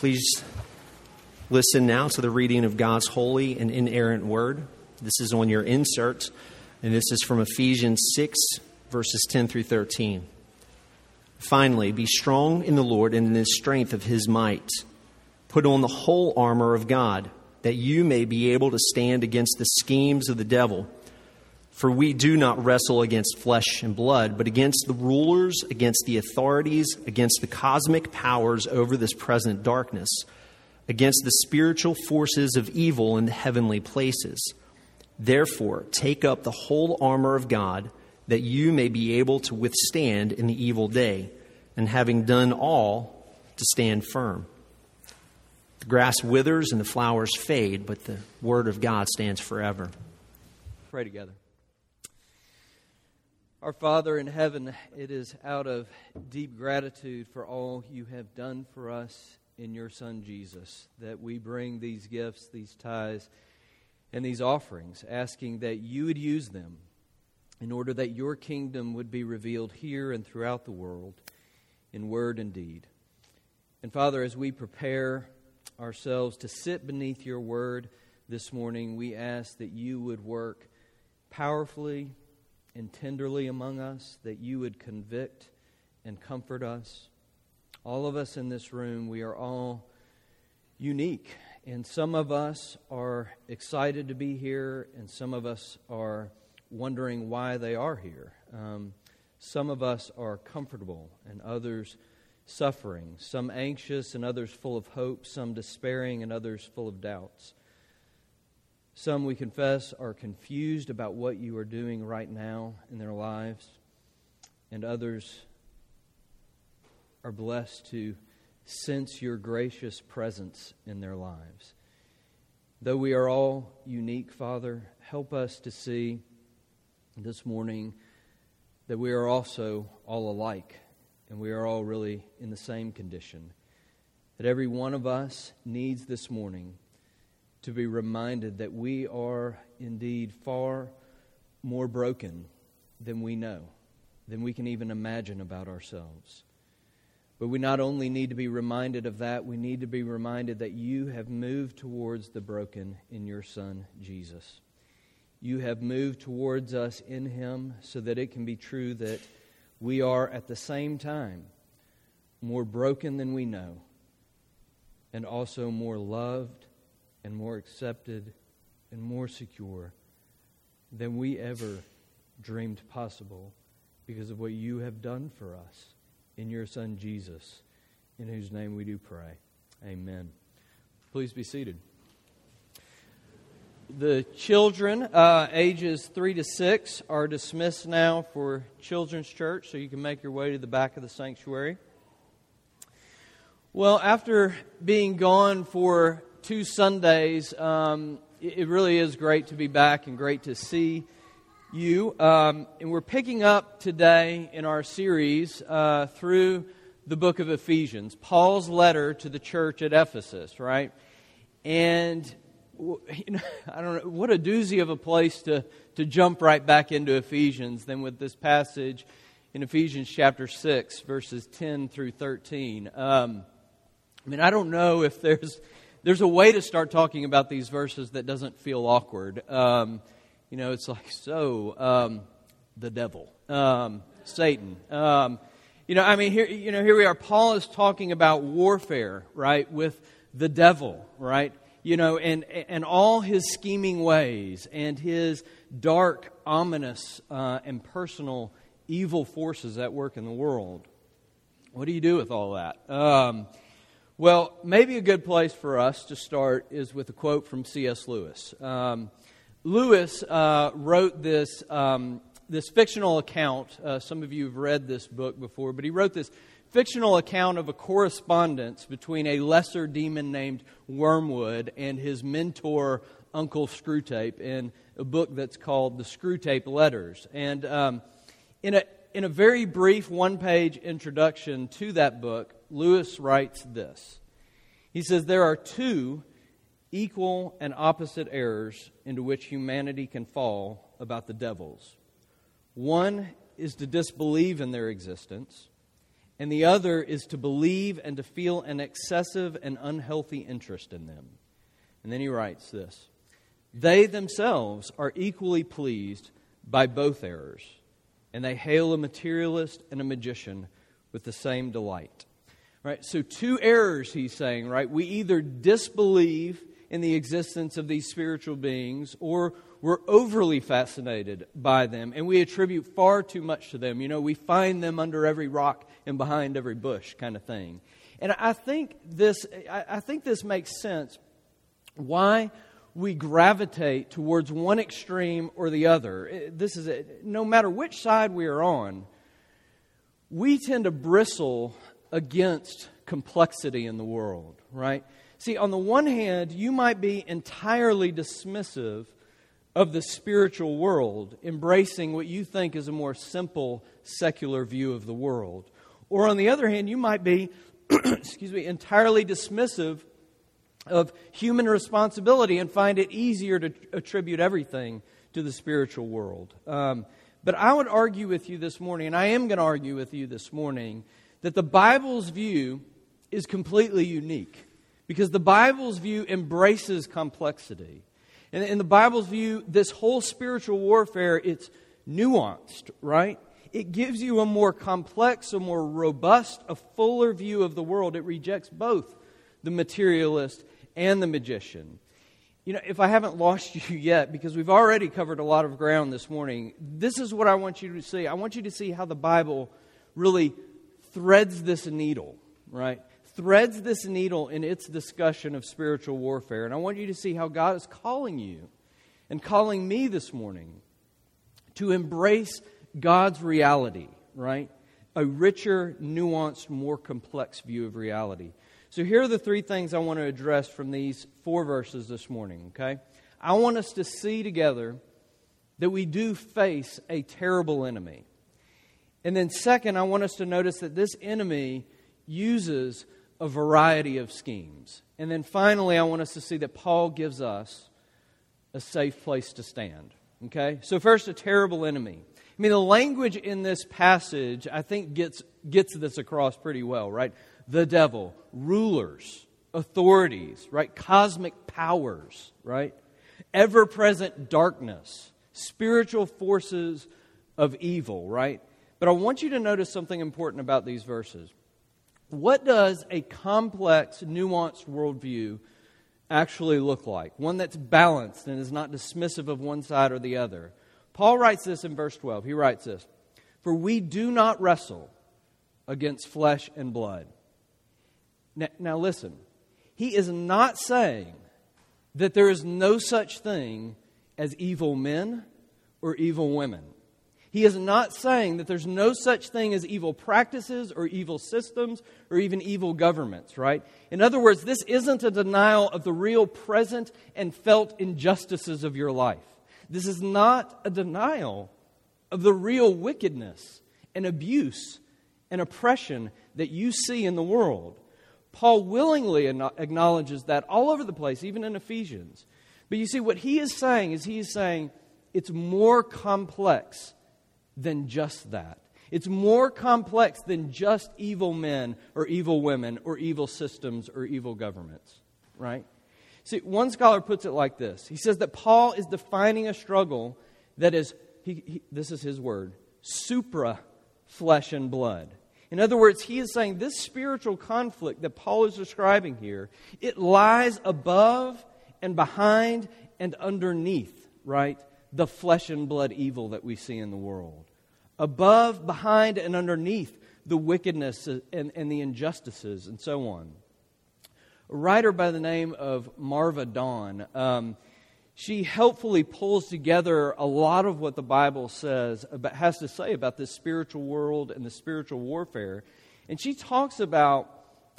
Please listen now to the reading of God's holy and inerrant word. This is on your insert, and this is from Ephesians 6, verses 10 through 13. Finally, be strong in the Lord and in the strength of his might. Put on the whole armor of God, that you may be able to stand against the schemes of the devil. For we do not wrestle against flesh and blood, but against the rulers, against the authorities, against the cosmic powers over this present darkness, against the spiritual forces of evil in the heavenly places. Therefore, take up the whole armor of God, that you may be able to withstand in the evil day, and having done all, to stand firm. The grass withers and the flowers fade, but the word of God stands forever. Pray together. Our Father in heaven, it is out of deep gratitude for all you have done for us in your Son Jesus that we bring these gifts, these tithes, and these offerings, asking that you would use them in order that your kingdom would be revealed here and throughout the world in word and deed. And Father, as we prepare ourselves to sit beneath your word this morning, we ask that you would work powerfully and tenderly among us, that you would convict and comfort us. All of us in this room, we are all unique. And some of us are excited to be here, and some of us are wondering why they are here. Um, some of us are comfortable, and others suffering. Some anxious, and others full of hope. Some despairing, and others full of doubts. Some, we confess, are confused about what you are doing right now in their lives, and others are blessed to sense your gracious presence in their lives. Though we are all unique, Father, help us to see this morning that we are also all alike and we are all really in the same condition. That every one of us needs this morning to be reminded that we are indeed far more broken than we know, than we can even imagine about ourselves. But we not only need to be reminded of that, we need to be reminded that you have moved towards the broken in your Son, Jesus. You have moved towards us in Him so that it can be true that we are at the same time more broken than we know and also more loved and more accepted and more secure than we ever dreamed possible because of what you have done for us in your Son Jesus, in whose name we do pray. Amen. Please be seated. The children, uh, ages 3 to 6, are dismissed now for Children's Church, so you can make your way to the back of the sanctuary. Well, after being gone for two Sundays. Um, it really is great to be back and great to see you. Um, and we're picking up today in our series uh, through the book of Ephesians, Paul's letter to the church at Ephesus, right? And you know, I don't know what a doozy of a place to to jump right back into Ephesians than with this passage in Ephesians chapter six, verses ten through thirteen. Um, I mean, I don't know if there's there's a way to start talking about these verses that doesn't feel awkward. Um, you know, it's like, so, um, the devil, um, Satan. Um, you know, I mean, here, you know, here we are. Paul is talking about warfare, right, with the devil, right? You know, and, and all his scheming ways and his dark, ominous, uh, and personal evil forces at work in the world. What do you do with all that? Well, maybe a good place for us to start is with a quote from C.S. Lewis. Um, Lewis uh, wrote this, um, this fictional account. Uh, some of you have read this book before, but he wrote this fictional account of a correspondence between a lesser demon named Wormwood and his mentor, Uncle Screwtape, in a book that's called The Screwtape Letters. And um, in, a, in a very brief one page introduction to that book, Lewis writes this He says, There are two equal and opposite errors into which humanity can fall about the devils. One is to disbelieve in their existence, and the other is to believe and to feel an excessive and unhealthy interest in them. And then he writes this They themselves are equally pleased by both errors, and they hail a materialist and a magician with the same delight. Right? So, two errors, he's saying, right? We either disbelieve in the existence of these spiritual beings, or we're overly fascinated by them, and we attribute far too much to them. You know, we find them under every rock and behind every bush, kind of thing. And I think this, I think this makes sense. Why we gravitate towards one extreme or the other. Eh, this is it. No matter which side we are on, we tend to bristle against complexity in the world, right? See, on the one hand, you might be entirely dismissive of the spiritual world, embracing what you think is a more simple secular view of the world. Or on the other hand, you might be, excuse me, entirely dismissive of human responsibility and find it easier to attribute everything to the spiritual world. Um, but I would argue with you this morning, and I am going to argue with you this morning, that the Bible's view is completely unique because the Bible's view embraces complexity. And in the Bible's view, this whole spiritual warfare, it's nuanced, right? It gives you a more complex, a more robust, a fuller view of the world. It rejects both the materialist and the magician. You know, if I haven't lost you yet, because we've already covered a lot of ground this morning, this is what I want you to see. I want you to see how the Bible really threads this needle, right? Threads this needle in its discussion of spiritual warfare. And I want you to see how God is calling you and calling me this morning to embrace God's reality, right? A richer, nuanced, more complex view of reality. So here are the three things I want to address from these four verses this morning, okay? I want us to see together that we do face a terrible enemy. And then, second, I want us to notice that this enemy uses a variety of schemes. And then finally, I want us to see that Paul gives us a safe place to stand. Okay? So, first, a terrible enemy. I mean, the language in this passage, I think, gets, gets this across pretty well, right? The devil, rulers, authorities, right? Cosmic powers, right? Ever present darkness, spiritual forces of evil, right? But I want you to notice something important about these verses. What does a complex, nuanced worldview actually look like? One that's balanced and is not dismissive of one side or the other. Paul writes this in verse 12. He writes this For we do not wrestle against flesh and blood now, now listen, he is not saying that there is no such thing as evil men or evil women. He is not saying that there's no such thing as evil practices or evil systems or even evil governments, right? In other words, this isn't a denial of the real present and felt injustices of your life. This is not a denial of the real wickedness and abuse and oppression that you see in the world. Paul willingly acknowledges that all over the place, even in Ephesians. But you see, what he is saying is he is saying it's more complex than just that. It's more complex than just evil men or evil women or evil systems or evil governments, right? See, one scholar puts it like this He says that Paul is defining a struggle that is, he, he, this is his word, supra flesh and blood. In other words, he is saying this spiritual conflict that Paul is describing here, it lies above and behind and underneath, right? The flesh and blood evil that we see in the world. Above, behind, and underneath the wickedness and, and the injustices and so on. A writer by the name of Marva Dawn. Um, she helpfully pulls together a lot of what the Bible says about, has to say about this spiritual world and the spiritual warfare. And she talks about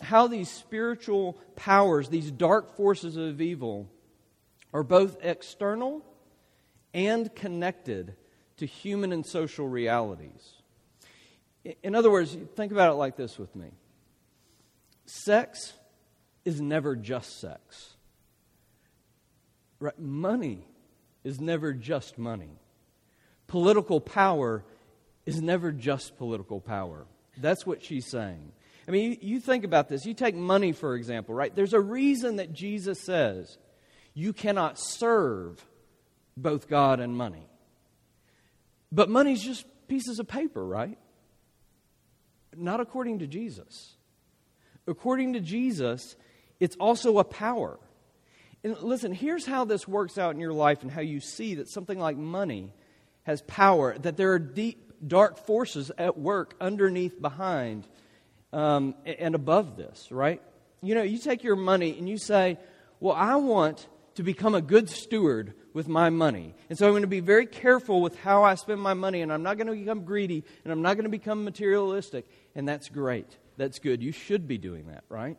how these spiritual powers, these dark forces of evil, are both external and connected to human and social realities. In other words, think about it like this with me sex is never just sex. Right? Money is never just money. Political power is never just political power. That's what she's saying. I mean, you, you, think about this. You take money, for example, right? There's a reason that Jesus says you cannot serve both God and money. But money's just pieces of paper, right? Not according to Jesus. According to Jesus, it's also a power. And listen, here's how this works out in your life and how you see that something like money has power, that there are deep, dark forces at work underneath, behind, um, and above this, right? You know, you take your money and you say, Well, I want to become a good steward with my money. And so I'm going to be very careful with how I spend my money, and I'm not going to become greedy, and I'm not going to become materialistic. And that's great. That's good. You should be doing that, right?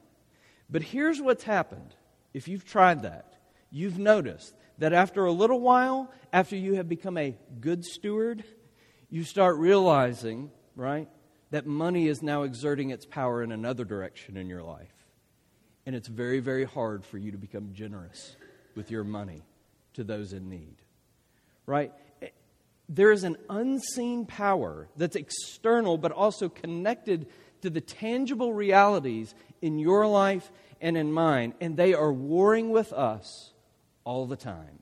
But here's what's happened. If you've tried that, you've noticed that after a little while, after you have become a good steward, you start realizing, right, that money is now exerting its power in another direction in your life. And it's very, very hard for you to become generous with your money to those in need. Right? Eh, there is an unseen power that's external but also connected to the tangible realities in your life and in mine, and they are warring with us all the time.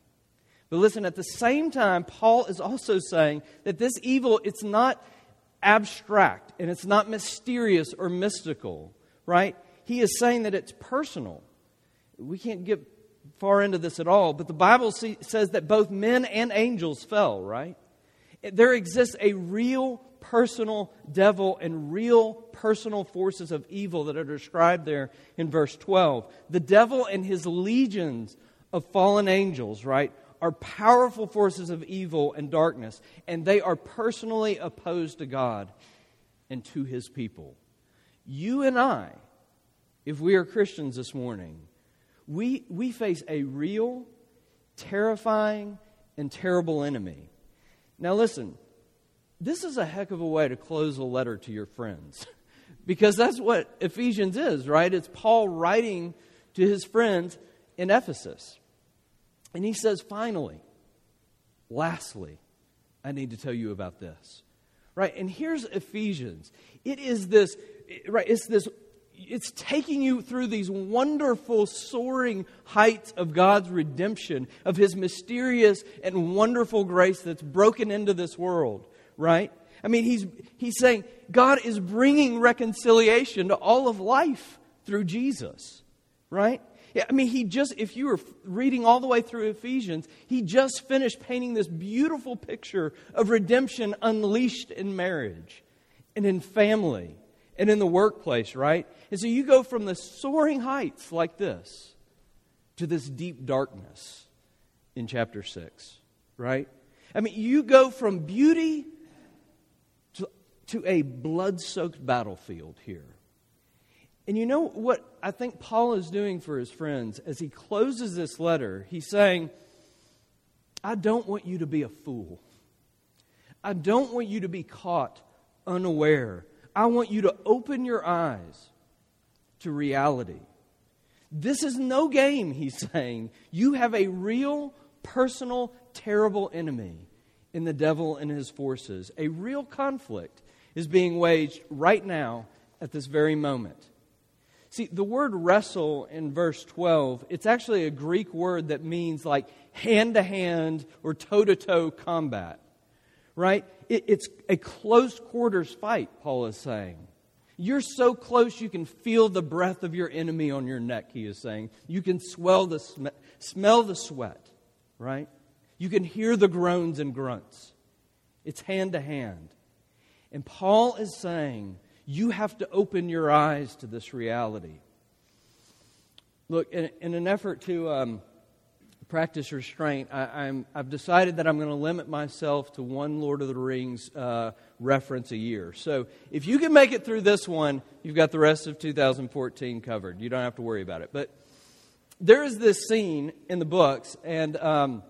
But listen, at the same time, Paul is also saying that this evil, it's not abstract and it's not mysterious or mystical, right? He is saying that it's personal. We can't get far into this at all, but the Bible see, says that both men and angels fell, right? There exists a real personal devil and real personal forces of evil that are described there in verse 12. The devil and his legions of fallen angels, right, are powerful forces of evil and darkness, and they are personally opposed to God and to his people. You and I, if we are Christians this morning, we, we face a real, terrifying, and terrible enemy. Now, listen, this is a heck of a way to close a letter to your friends because that's what Ephesians is, right? It's Paul writing to his friends in Ephesus. And he says, finally, lastly, I need to tell you about this. Right? And here's Ephesians. It is this, right? It's this it's taking you through these wonderful, soaring heights of God's redemption, of His mysterious and wonderful grace that's broken into this world, right? I mean, he's, he's saying God is bringing reconciliation to all of life through Jesus, right? Yeah, I mean, he just, if you were reading all the way through Ephesians, he just finished painting this beautiful picture of redemption unleashed in marriage and in family and in the workplace, right? And so you go from the soaring heights like this to this deep darkness in chapter 6, right? I mean, you go from beauty to, a blood soaked battlefield here. And you know what I think Paul is doing for his friends as he closes this letter? He's saying, I don't want you to be a fool. I don't want you to be caught unaware. I want you to open your eyes to reality. This is no game, he's saying. You have a real, personal, terrible enemy in the devil and his forces. A real conflict is being waged right now at this very moment. See, the word wrestle in verse 12, it's actually a Greek word that means like hand to hand or toe to toe combat, right? It, it's a close quarters fight, Paul is saying. You're so close you can feel the breath of your enemy on your neck, he is saying. You can swell the sm- smell the sweat, right? You can hear the groans and grunts. It's hand to hand. And Paul is saying, you have to open your eyes to this reality. Look, in, in an effort to um, practice restraint, I, have decided that I'm going to limit myself to one Lord of the Rings uh, reference a year. So if you can make it through this one, you've got the rest of 2014 covered. You don't have to worry about it. But there is this scene in the books, and. Um,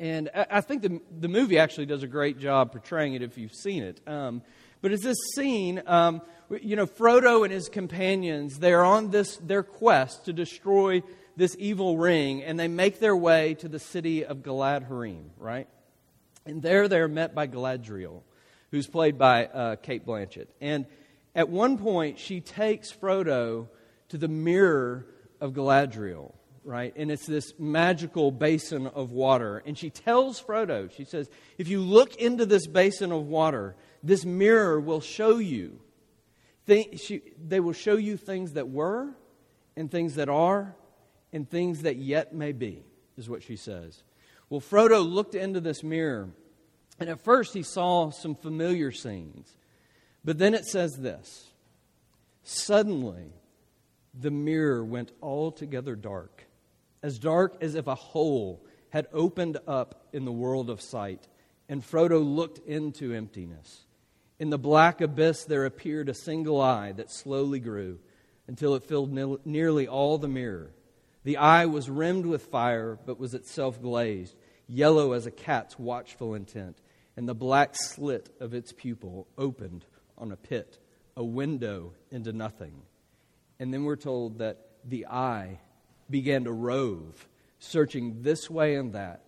and I think the, the movie actually does a great job portraying it if you've seen it. Um, but it's this scene, um, you know, Frodo and his companions, they're on this, their quest to destroy this evil ring, and they make their way to the city of Galadhrim, right? And there they're met by Galadriel, who's played by uh, Cate Blanchett. And, at one point, she takes Frodo to the mirror of Galadriel, right? And it's this magical basin of water. And she tells Frodo, she says, if you look into this basin of water, this mirror will show you. Th- she, they will show you things that were, and things that are, and things that yet may be, is what she says. Well, Frodo looked into this mirror, and at first he saw some familiar scenes. But then it says this Suddenly, the mirror went altogether dark, as dark as if a hole had opened up in the world of sight, and Frodo looked into emptiness. In the black abyss, there appeared a single eye that slowly grew until it filled nearly all the mirror. The eye was rimmed with fire, but was itself glazed, yellow as a cat's watchful intent, and the black slit of its pupil opened on a pit, a window into nothing. And then we're told that the eye began to rove, searching this way and that.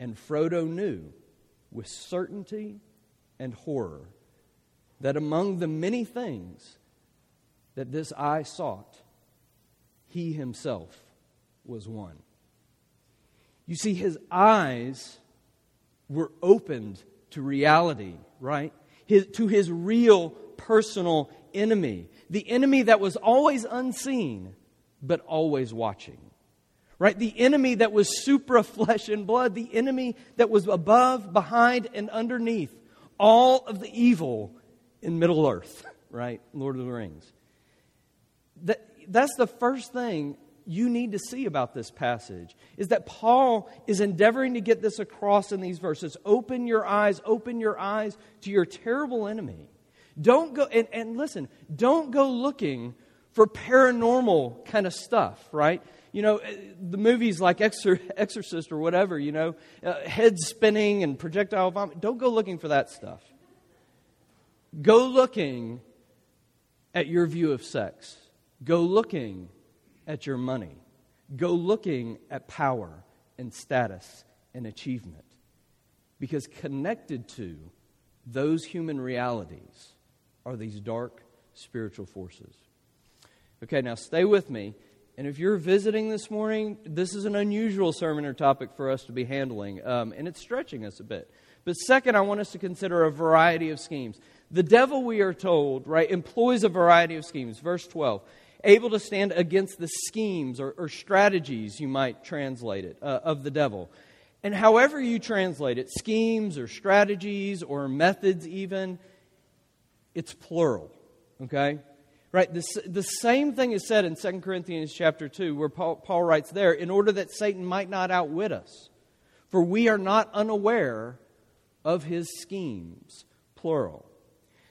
And Frodo knew with certainty and horror that among the many things that this eye sought, he himself was one. You see, his eyes were opened to reality, right? his, to his real personal enemy, the enemy that was always unseen, but always watching. Right? The enemy that was supra flesh and blood, the enemy that was above, behind, and underneath all of the evil in Middle Earth, right? Lord of the Rings. That, that's the first thing you need to see about this passage is that Paul is endeavoring to get this across in these verses. Open your eyes, open your eyes to your terrible enemy. Don't go, and, and listen, don't go looking for paranormal kind of stuff, right? You know, eh, the movies like Exorcist or whatever, you know, uh, head spinning and projectile vomit. Don't go looking for that stuff. Go looking at your view of sex. Go looking at your money. Go looking at power and status and achievement. Because connected to those human realities are these dark spiritual forces. Okay, now stay with me. And if you're visiting this morning, this is an unusual sermon or topic for us to be handling, um, and it's stretching us a bit. But second, I want us to consider a variety of schemes. The devil, we are told, right, employs a variety of schemes. Verse 12 able to stand against the schemes or, or strategies, you might translate it, uh, of the devil. And however you translate it, schemes or strategies or methods, even, it's plural. Okay? Right? The, the same thing is said in 2 Corinthians chapter 2, where Paul, Paul writes there, in order that Satan might not outwit us. For we are not unaware of his schemes, plural.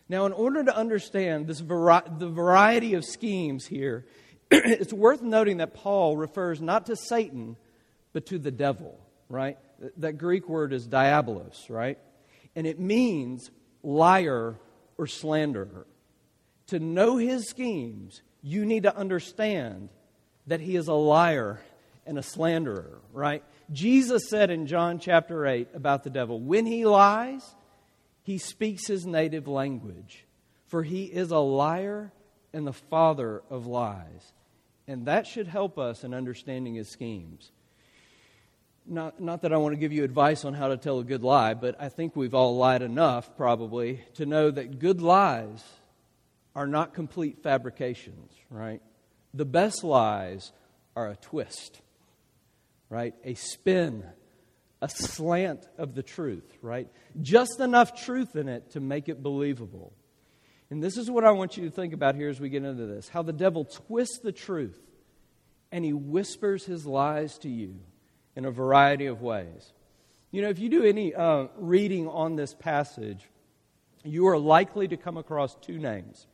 Now, in order to understand this vari- the variety of schemes here, it's worth noting that Paul refers not to Satan, but to the devil, right? That Greek word is diabolos, right? And it means liar or slanderer. To know his schemes, you need to understand that he is a liar and a slanderer, right? Jesus said in John chapter 8 about the devil, when he lies, he speaks his native language, for he is a liar and the father of lies. And that should help us in understanding his schemes. Not, not that I want to give you advice on how to tell a good lie, but I think we've all lied enough, probably, to know that good lies are not complete fabrications, right? The best lies are a twist, right? A spin, a slant of the truth, right? Just enough truth in it to make it believable. And this is what I want you to think about here as we get into this how the devil twists the truth and he whispers his lies to you in a variety of ways. You know, if you do any uh, reading on this passage, you are likely to come across two names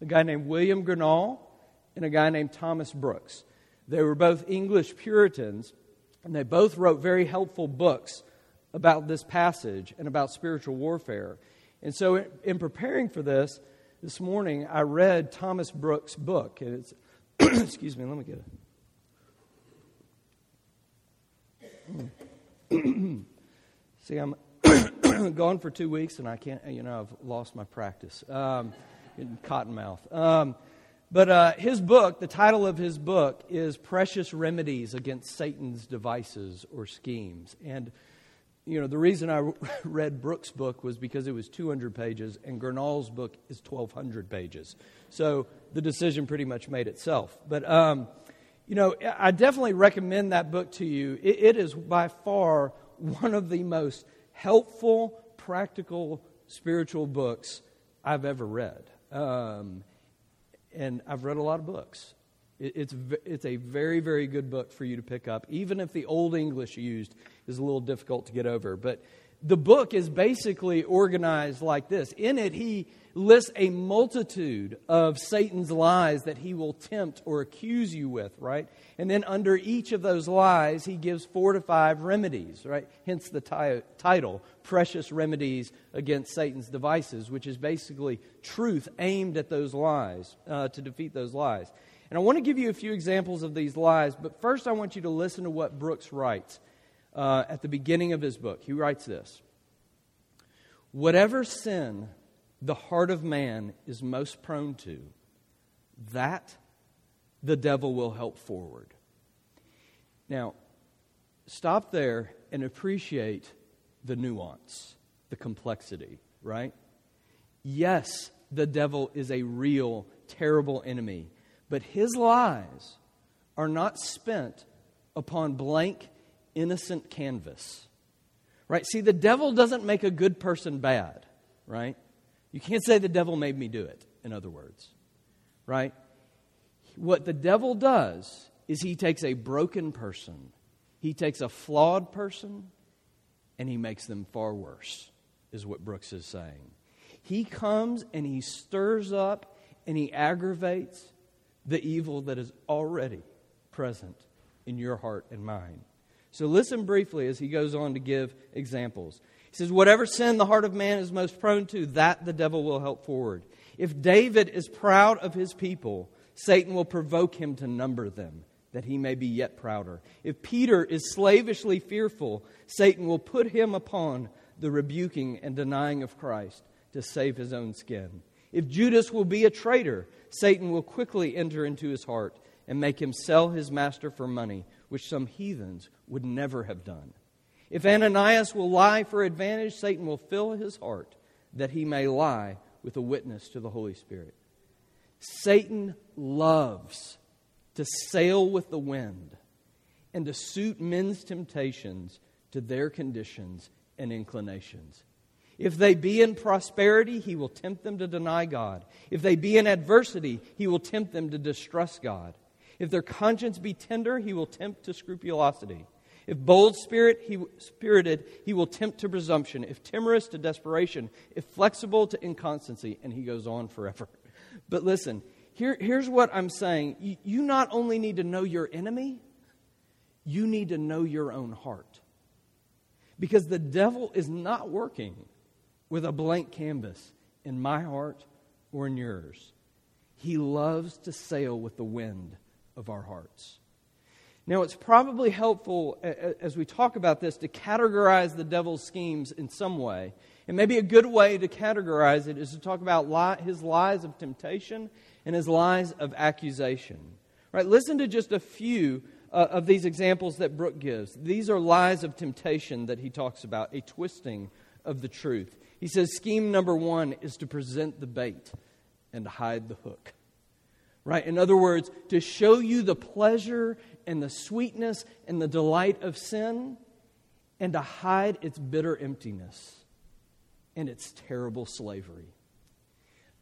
a guy named William Gurnall and a guy named Thomas Brooks. They were both English Puritans and they both wrote very helpful books about this passage and about spiritual warfare. And so, in preparing for this, this morning, I read Thomas Brooks' book. And it's, excuse me, let me get it. See, I'm gone for two weeks and I can't, you know, I've lost my practice. Um, Cottonmouth. Um, but uh, his book, the title of his book is Precious Remedies Against Satan's Devices or Schemes. And, you know, the reason I read Brooks' book was because it was 200 pages, and Gurnall's book is 1,200 pages. So the decision pretty much made itself. But, um, you know, I definitely recommend that book to you. it, it is by far one of the most helpful, practical, spiritual books I've ever read. Um, and I've read a lot of books. it's, it's a very, very good book for you to pick up, even if the Old English used is a little difficult to get over. But the book is basically organized like this. In it, he lists a multitude of Satan's lies that he will tempt or accuse you with, right? And then under each of those lies, he gives four to five remedies, right? Hence the t- title, Precious Remedies Against Satan's Devices, which is basically truth aimed at those lies uh, to defeat those lies. And I want to give you a few examples of these lies, but first I want you to listen to what Brooks writes uh, at the beginning of his book. He writes this Whatever sin the heart of man is most prone to, that the devil will help forward. Now, stop there and appreciate the nuance, the complexity, right? Yes, the devil is a real, terrible enemy, but his lies are not spent upon blank, innocent canvas. Right? See, the devil doesn't make a good person bad, right? You can't say the devil made me do it, in other words, right? What the devil does is he takes a broken person, he takes a flawed person, and he makes them far worse, is what Brooks is saying. He comes and he stirs up and he aggravates the evil that is already present in your heart and mind. So listen briefly as he goes on to give examples. He says, Whatever sin the heart of man is most prone to, that the devil will help forward. If David is proud of his people, Satan will provoke him to number them, that he may be yet prouder. If Peter is slavishly fearful, Satan will put him upon the rebuking and denying of Christ to save his own skin. If Judas will be a traitor, Satan will quickly enter into his heart and make him sell his master for money, which some heathens would never have done. If Ananias will lie for advantage, Satan will fill his heart that he may lie with a witness to the Holy Spirit. Satan loves to sail with the wind and to suit men's temptations to their conditions and inclinations. If they be in prosperity, he will tempt them to deny God. If they be in adversity, he will tempt them to distrust God. If their conscience be tender, he will tempt to scrupulosity. If bold spirit, he, spirited, he will tempt to presumption. If timorous, to desperation. If flexible, to inconstancy. And he goes on forever. But listen, here, here's what I'm saying. You, you not only need to know your enemy, you need to know your own heart. Because the devil is not working with a blank canvas in my heart or in yours. He loves to sail with the wind of our hearts. Now, it's probably helpful as we talk about this to categorize the devil's schemes in some way. And maybe a good way to categorize it is to talk about his lies of temptation and his lies of accusation. Right? Listen to just a few uh, of these examples that Brooks gives. These are lies of temptation that he talks about, a twisting of the truth. He says scheme number one is to present the bait and hide the hook. Right? In other words, to show you the pleasure and the sweetness and the delight of sin and to hide its bitter emptiness and its terrible slavery.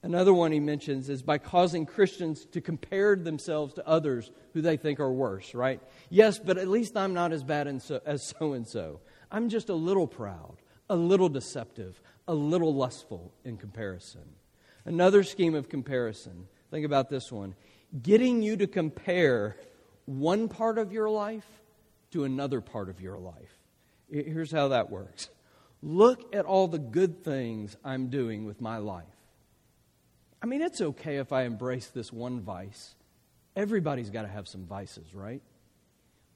Another one he mentions is by causing Christians to compare themselves to others who they think are worse, right? Yes, but at least I'm not as bad as so and so. I'm just a little proud, a little deceptive, a little lustful in comparison. Another scheme of comparison, think about this one getting you to compare one part of your life to another part of your life. Here's how that works look at all the good things I'm doing with my life. I mean, it's okay if I embrace this one vice. Everybody's got to have some vices, right?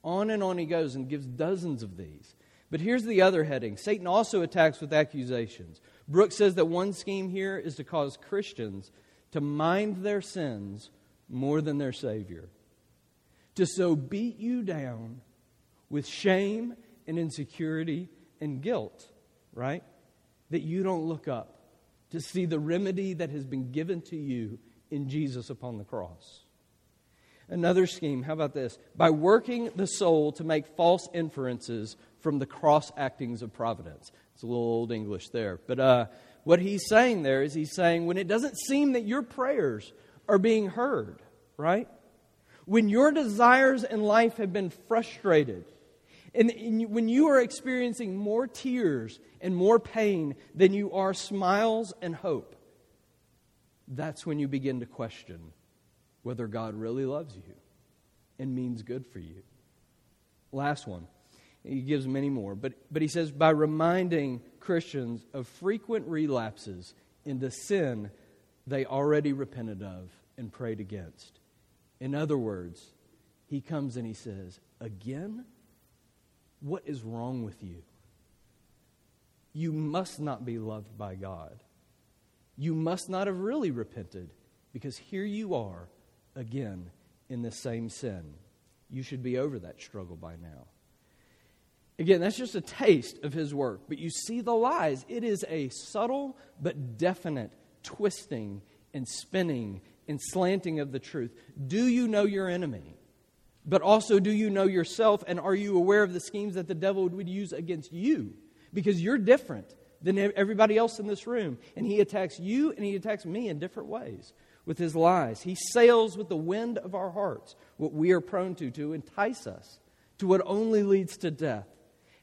On and on he goes and gives dozens of these. But here's the other heading Satan also attacks with accusations. Brooks says that one scheme here is to cause Christians to mind their sins more than their Savior, to so beat you down with shame and insecurity and guilt, right? That you don't look up to see the remedy that has been given to you in Jesus upon the cross. Another scheme, how about this? By working the soul to make false inferences from the cross actings of providence. It's a little old English there. But uh, what he's saying there is he's saying when it doesn't seem that your prayers are being heard, right? When your desires in life have been frustrated, and, and when you are experiencing more tears and more pain than you are smiles and hope, that's when you begin to question whether God really loves you and means good for you. Last one. He gives many more, but, but he says, by reminding Christians of frequent relapses into sin they already repented of and prayed against. In other words, he comes and he says, Again? What is wrong with you? You must not be loved by God. You must not have really repented because here you are again in the same sin. You should be over that struggle by now. Again, that's just a taste of his work, but you see the lies. It is a subtle but definite twisting and spinning and slanting of the truth. Do you know your enemy? But also, do you know yourself? And are you aware of the schemes that the devil would use against you? Because you're different than everybody else in this room. And he attacks you and he attacks me in different ways with his lies. He sails with the wind of our hearts, what we are prone to, to entice us to what only leads to death,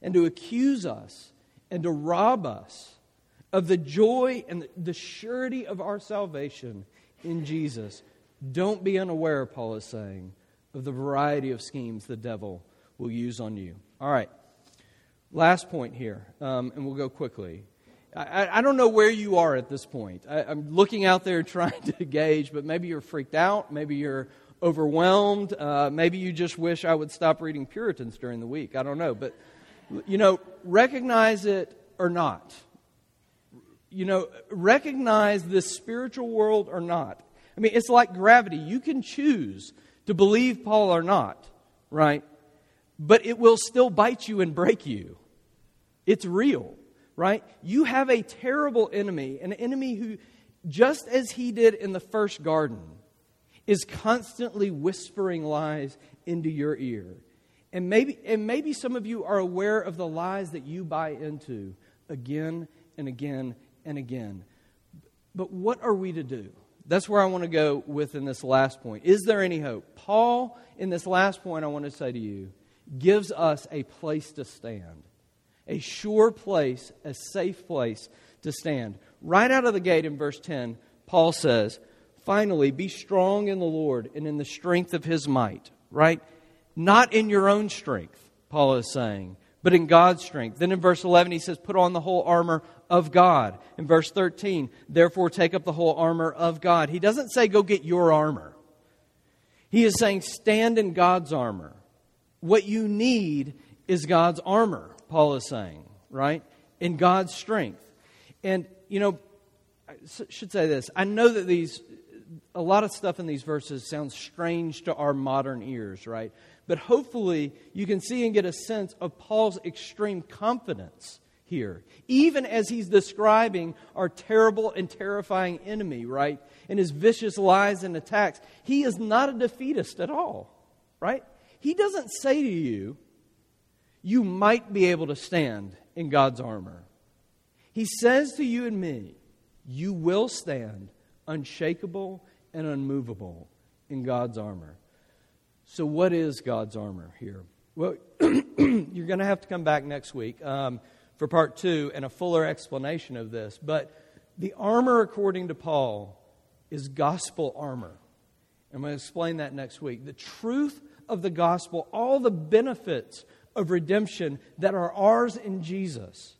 and to accuse us and to rob us of the joy and the surety of our salvation in Jesus. Don't be unaware, Paul is saying, of the variety of schemes the devil will use on you. All right. Last point here, um, and we'll go quickly. I, I, don't know where you are at this point. I, I'm looking out there trying to gauge, but maybe you're freaked out. Maybe you're overwhelmed. Uh, maybe you just wish I would stop reading Puritans during the week. I don't know. But, you know, recognize it or not. You know, recognize this spiritual world or not. I mean, it's like gravity. You can choose to believe Paul or not, right? But it will still bite you and break you. It's real right? You have a terrible enemy, an enemy who, just as he did in the first garden, is constantly whispering lies into your ear. And maybe, and maybe some of you are aware of the lies that you buy into again and again and again. But what are we to do? That's where I want to go with in this last point. Is there any hope? Paul, in this last point, I want to say to you, gives us a place to stand a sure place, a safe place to stand. Right out of the gate in verse 10, Paul says, Finally, be strong in the Lord and in the strength of his might, right? Not in your own strength, Paul is saying, but in God's strength. Then in verse 11, he says, Put on the whole armor of God. In verse 13, therefore take up the whole armor of God. He doesn't say, Go get your armor. He is saying, Stand in God's armor. What you need is God's armor. Paul is saying, right? In God's strength. And, you know, I should say this. I know that these, a lot of stuff in these verses sounds strange to our modern ears, right? But hopefully you can see and get a sense of Paul's extreme confidence here, even as he's describing our terrible and terrifying enemy, right? And his vicious lies and attacks. He is not a defeatist at all, right? He doesn't say to you, you might be able to stand in God's armor. He says to you and me, you will stand unshakable and unmovable in God's armor. So, what is God's armor here? Well, you're going to have to come back next week um, for part two and a fuller explanation of this. But the armor, according to Paul, is gospel armor. I'm going to explain that next week. The truth of the gospel, all the benefits of redemption that are ours in Jesus.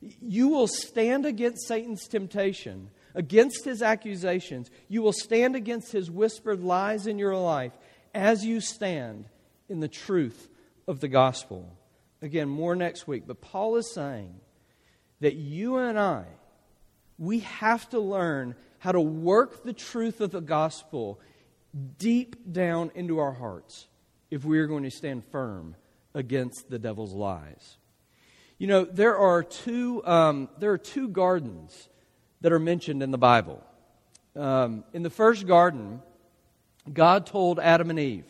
You will stand against Satan's temptation, against his accusations. You will stand against his whispered lies in your life as you stand in the truth of the gospel. Again, more next week. But Paul is saying that you and I, we have to learn how to work the truth of the gospel deep down into our hearts if we are going to stand firm against the devil's lies. You know, there are two, um, there are two gardens that are mentioned in the Bible. Um, in the first garden, God told Adam and Eve,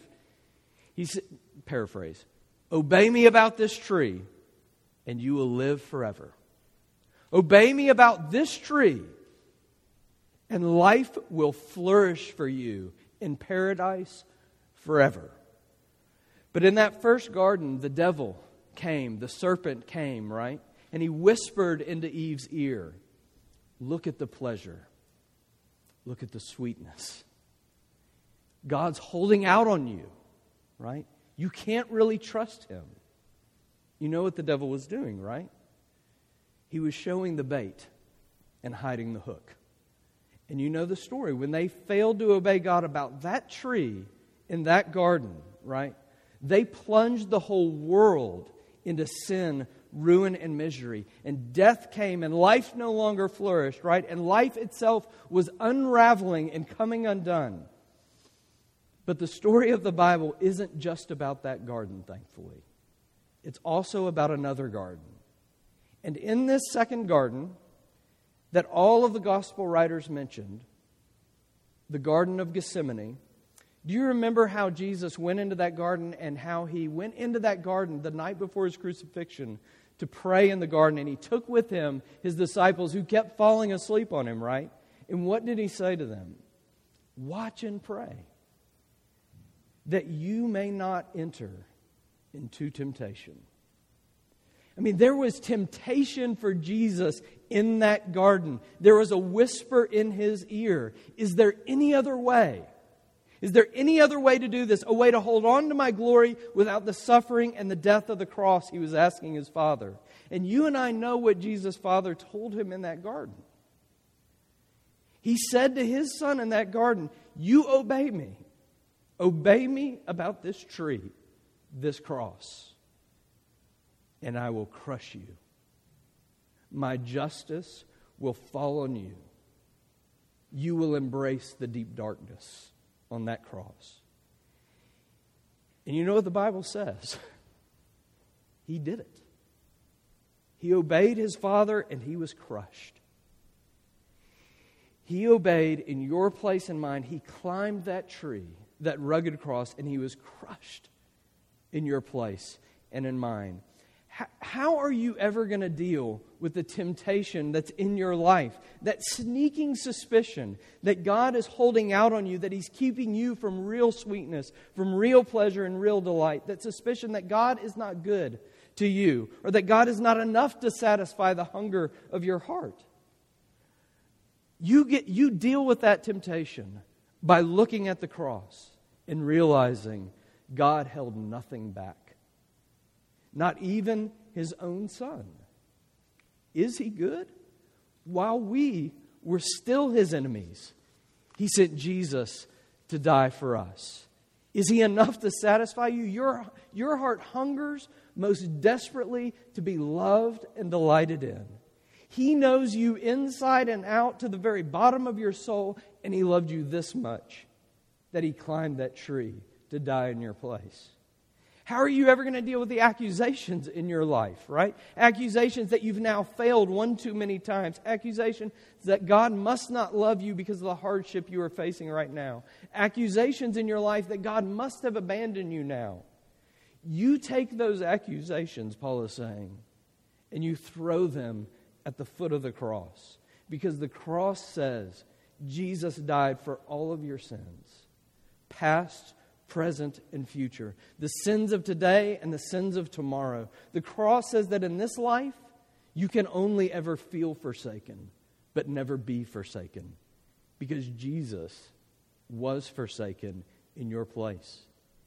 He said, paraphrase, Obey me about this tree, and you will live forever. Obey me about this tree, and life will flourish for you in paradise forever. But in that first garden, the devil came, the serpent came, right? And he whispered into Eve's ear Look at the pleasure, look at the sweetness. God's holding out on you, right? You can't really trust him. You know what the devil was doing, right? He was showing the bait and hiding the hook. And you know the story. When they failed to obey God about that tree in that garden, right? They plunged the whole world into sin, ruin, and misery. And death came, and life no longer flourished, right? And life itself was unraveling and coming undone. But the story of the Bible isn't just about that garden, thankfully. It's also about another garden. And in this second garden, that all of the gospel writers mentioned, the Garden of Gethsemane, do you remember how Jesus went into that garden and how he went into that garden the night before his crucifixion to pray in the garden? And he took with him his disciples who kept falling asleep on him, right? And what did he say to them? Watch and pray that you may not enter into temptation. I mean, there was temptation for Jesus in that garden. There was a whisper in his ear Is there any other way? Is there any other way to do this? A way to hold on to my glory without the suffering and the death of the cross? He was asking his father. And you and I know what Jesus' father told him in that garden. He said to his son in that garden, You obey me. Obey me about this tree, this cross, and I will crush you. My justice will fall on you. You will embrace the deep darkness on that cross. And you know what the Bible says? He did it. He obeyed his father and he was crushed. He obeyed in your place and mine. He climbed that tree, that rugged cross, and he was crushed in your place and in mine how are you ever going to deal with the temptation that's in your life? That sneaking suspicion that God is holding out on you, that He's keeping you from real sweetness, from real pleasure and real delight. That suspicion that God is not good to you, or that God is not enough to satisfy the hunger of your heart. You, get, you deal with that temptation by looking at the cross and realizing God held nothing back not even his own son. Is he good? While we were still his enemies, he sent Jesus to die for us. Is he enough to satisfy you? Your, your heart hungers most desperately to be loved and delighted in. He knows you inside and out to the very bottom of your soul, and he loved you this much that he climbed that tree to die in your place. How are you ever going to deal with the accusations in your life, right? Accusations that you've now failed one too many times. Accusations that God must not love you because of the hardship you are facing right now. Accusations in your life that God must have abandoned you now. You take those accusations, Paul is saying, and you throw them at the foot of the cross. Because the cross says Jesus died for all of your sins, past, present, and future. The sins of today and the sins of tomorrow. The cross says that in this life, you can only ever feel forsaken, but never be forsaken. Because Jesus was forsaken in your place.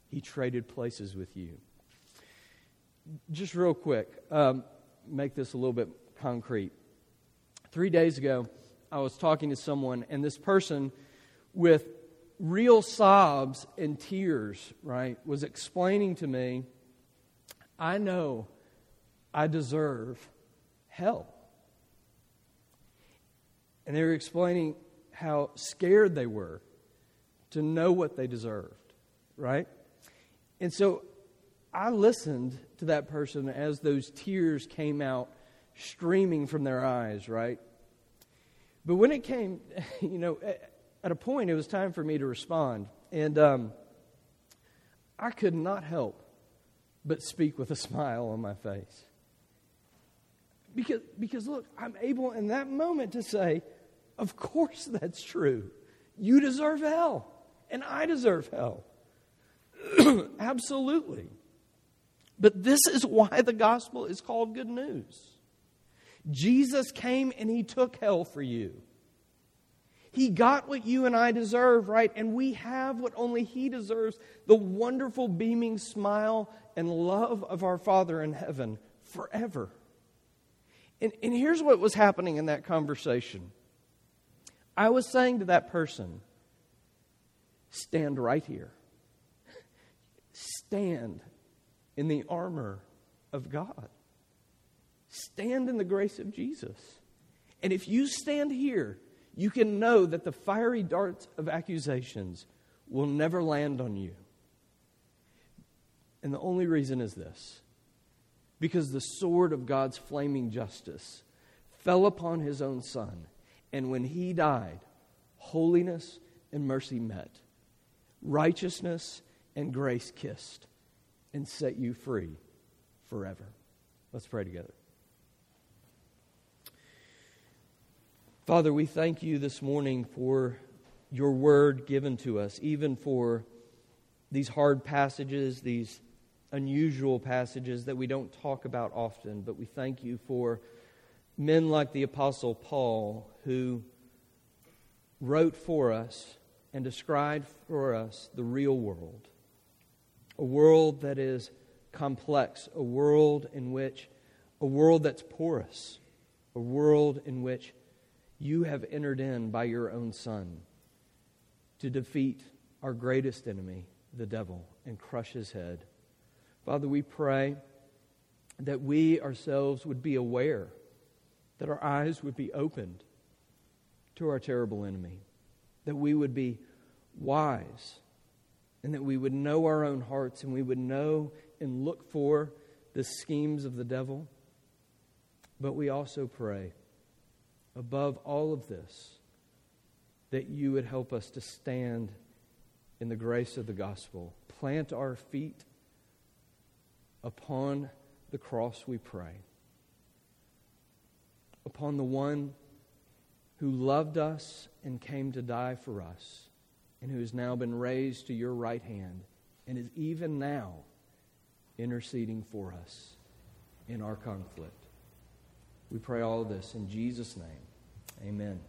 He traded places with you. Just real quick, um, make this a little bit concrete. Three days ago, I was talking to someone, and this person with real sobs and tears, right, was explaining to me, I know I deserve hell. And they were explaining how scared they were to know what they deserved, right? And so I listened to that person as those tears came out streaming from their eyes, right? But when it came, you know, at a point, it was time for me to respond. And um, I could not help but speak with a smile on my face. Because, because look, I'm able in that moment to say, of course that's true. You deserve hell, and I deserve hell. Absolutely. But this is why the gospel is called good news. Jesus came and he took hell for you. He got what you and I deserve, right? And we have what only He deserves the wonderful, beaming smile and love of our Father in heaven forever. And, and here's what was happening in that conversation I was saying to that person, stand right here, stand in the armor of God, stand in the grace of Jesus. And if you stand here, you can know that the fiery darts of accusations will never land on you. And the only reason is this because the sword of God's flaming justice fell upon his own son. And when he died, holiness and mercy met, righteousness and grace kissed, and set you free forever. Let's pray together. Father, we thank you this morning for your word given to us, even for these hard passages, these unusual passages that we don't talk about often, but we thank you for men like the Apostle Paul who wrote for us and described for us the real world. A world that is complex, a world in which, a world that's porous, a world in which you have entered in by your own Son to defeat our greatest enemy, the devil, and crush his head. Father, we pray that we ourselves would be aware, that our eyes would be opened to our terrible enemy, that we would be wise, and that we would know our own hearts and we would know and look for the schemes of the devil. But we also pray above all of this, that you would help us to stand in the grace of the gospel. Plant our feet upon the cross, we pray. Upon the one who loved us and came to die for us, and who has now been raised to your right hand, and is even now interceding for us in our conflict. We pray all of this in Jesus' name. Amen.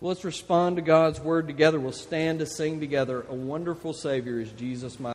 Well, let's respond to God's word together. We'll stand to sing together. A wonderful Savior is Jesus, my